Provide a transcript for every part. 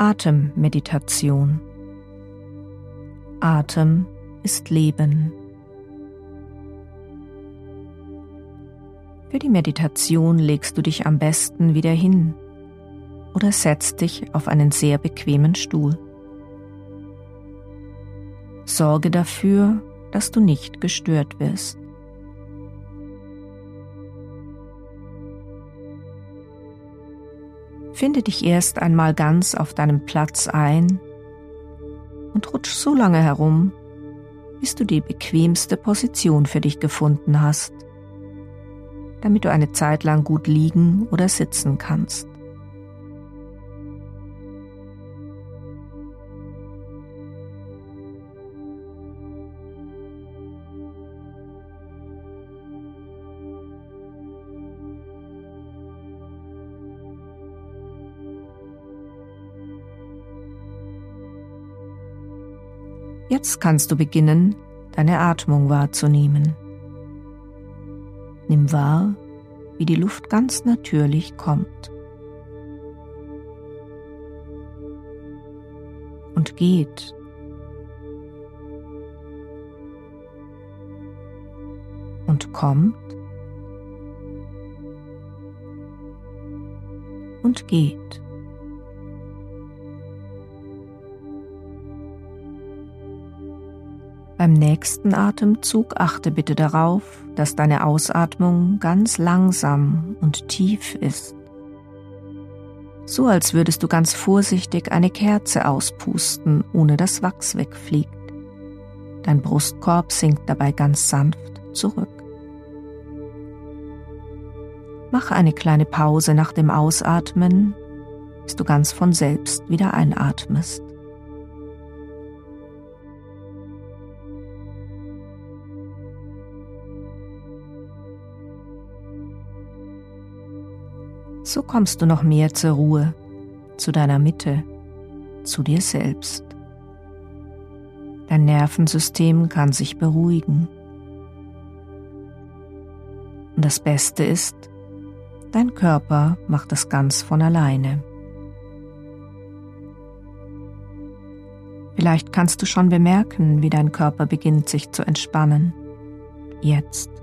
Atemmeditation. Atem ist Leben. Für die Meditation legst du dich am besten wieder hin oder setzt dich auf einen sehr bequemen Stuhl. Sorge dafür, dass du nicht gestört wirst. Finde dich erst einmal ganz auf deinem Platz ein und rutsch so lange herum, bis du die bequemste Position für dich gefunden hast, damit du eine Zeit lang gut liegen oder sitzen kannst. Jetzt kannst du beginnen, deine Atmung wahrzunehmen. Nimm wahr, wie die Luft ganz natürlich kommt und geht. Und kommt und geht. Beim nächsten Atemzug achte bitte darauf, dass deine Ausatmung ganz langsam und tief ist. So als würdest du ganz vorsichtig eine Kerze auspusten, ohne dass Wachs wegfliegt. Dein Brustkorb sinkt dabei ganz sanft zurück. Mache eine kleine Pause nach dem Ausatmen, bis du ganz von selbst wieder einatmest. So kommst du noch mehr zur Ruhe, zu deiner Mitte, zu dir selbst. Dein Nervensystem kann sich beruhigen. Und das Beste ist, dein Körper macht es ganz von alleine. Vielleicht kannst du schon bemerken, wie dein Körper beginnt sich zu entspannen. Jetzt.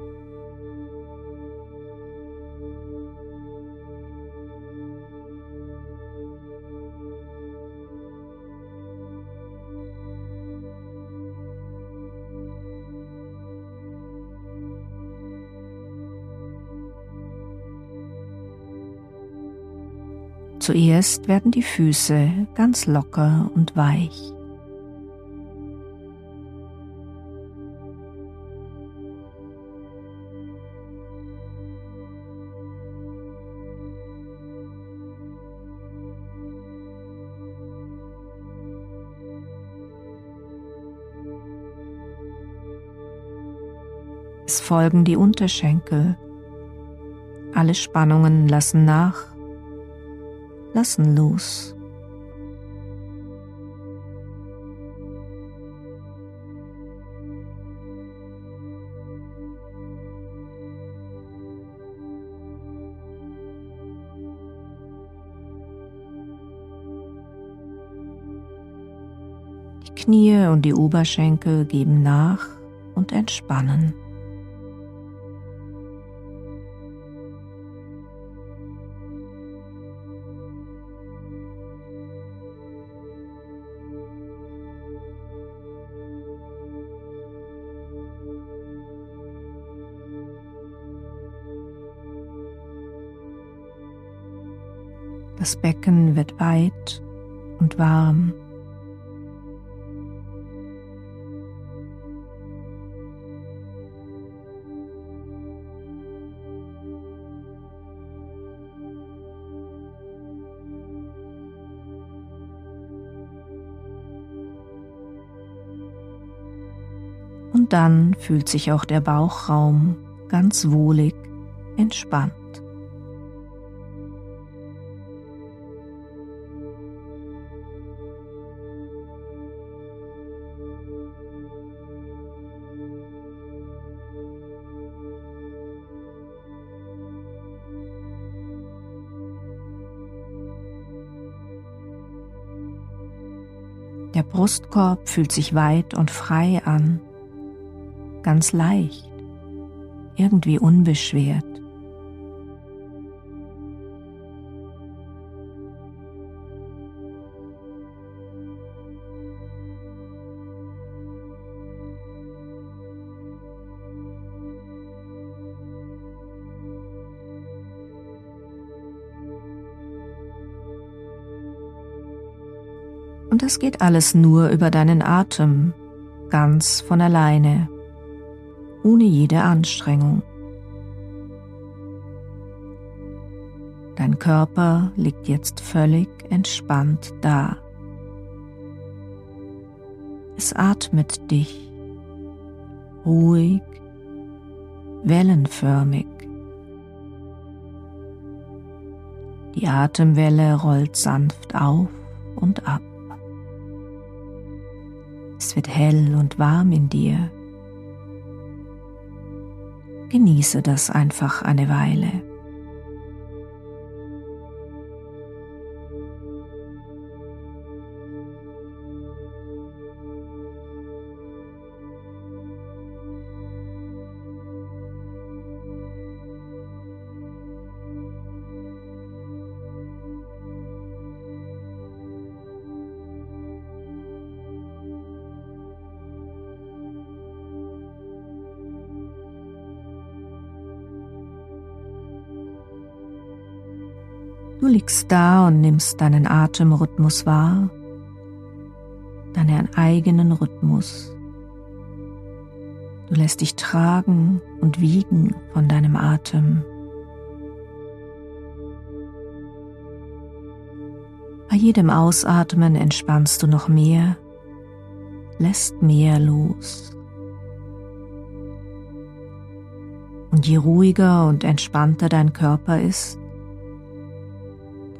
Zuerst werden die Füße ganz locker und weich. Es folgen die Unterschenkel. Alle Spannungen lassen nach lassen los. Die Knie und die Oberschenkel geben nach und entspannen. Das Becken wird weit und warm. Und dann fühlt sich auch der Bauchraum ganz wohlig entspannt. Der Brustkorb fühlt sich weit und frei an, ganz leicht, irgendwie unbeschwert. Und das geht alles nur über deinen Atem, ganz von alleine, ohne jede Anstrengung. Dein Körper liegt jetzt völlig entspannt da. Es atmet dich, ruhig, wellenförmig. Die Atemwelle rollt sanft auf und ab. Es wird hell und warm in dir. Genieße das einfach eine Weile. Du liegst da und nimmst deinen Atemrhythmus wahr, deinen eigenen Rhythmus. Du lässt dich tragen und wiegen von deinem Atem. Bei jedem Ausatmen entspannst du noch mehr, lässt mehr los. Und je ruhiger und entspannter dein Körper ist,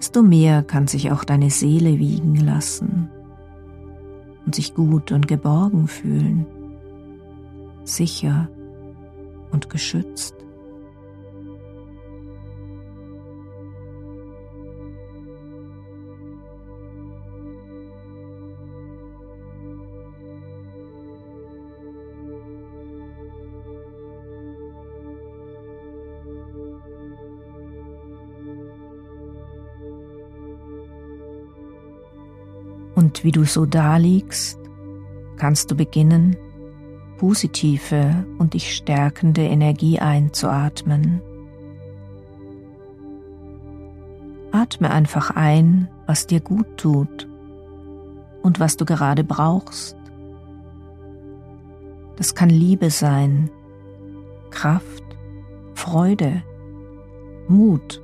desto mehr kann sich auch deine Seele wiegen lassen und sich gut und geborgen fühlen, sicher und geschützt. Und wie du so daliegst, kannst du beginnen, positive und dich stärkende Energie einzuatmen. Atme einfach ein, was dir gut tut und was du gerade brauchst. Das kann Liebe sein, Kraft, Freude, Mut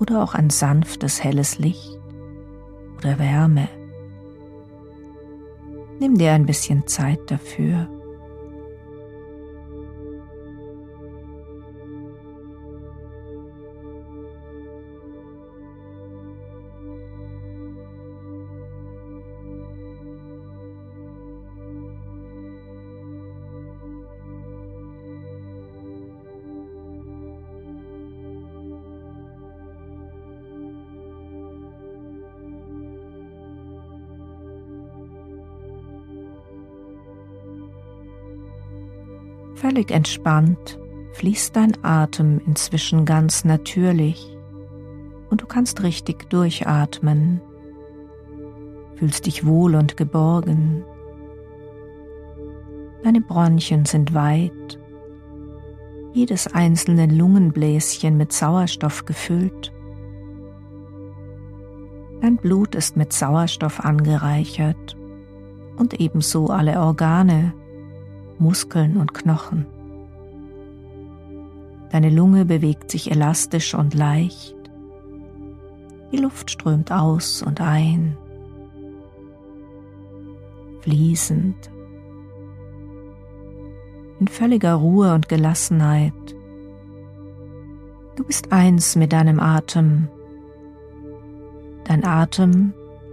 oder auch ein sanftes, helles Licht oder Wärme. Nimm dir ein bisschen Zeit dafür. Völlig entspannt fließt dein Atem inzwischen ganz natürlich und du kannst richtig durchatmen, fühlst dich wohl und geborgen. Deine Bronchien sind weit, jedes einzelne Lungenbläschen mit Sauerstoff gefüllt. Dein Blut ist mit Sauerstoff angereichert und ebenso alle Organe Muskeln und Knochen. Deine Lunge bewegt sich elastisch und leicht. Die Luft strömt aus und ein, fließend, in völliger Ruhe und Gelassenheit. Du bist eins mit deinem Atem. Dein Atem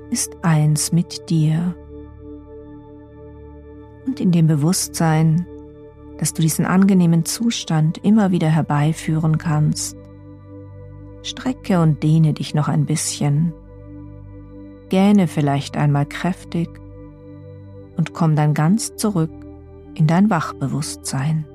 ist eins mit dir und in dem Bewusstsein, dass du diesen angenehmen Zustand immer wieder herbeiführen kannst. Strecke und dehne dich noch ein bisschen. Gähne vielleicht einmal kräftig und komm dann ganz zurück in dein Wachbewusstsein.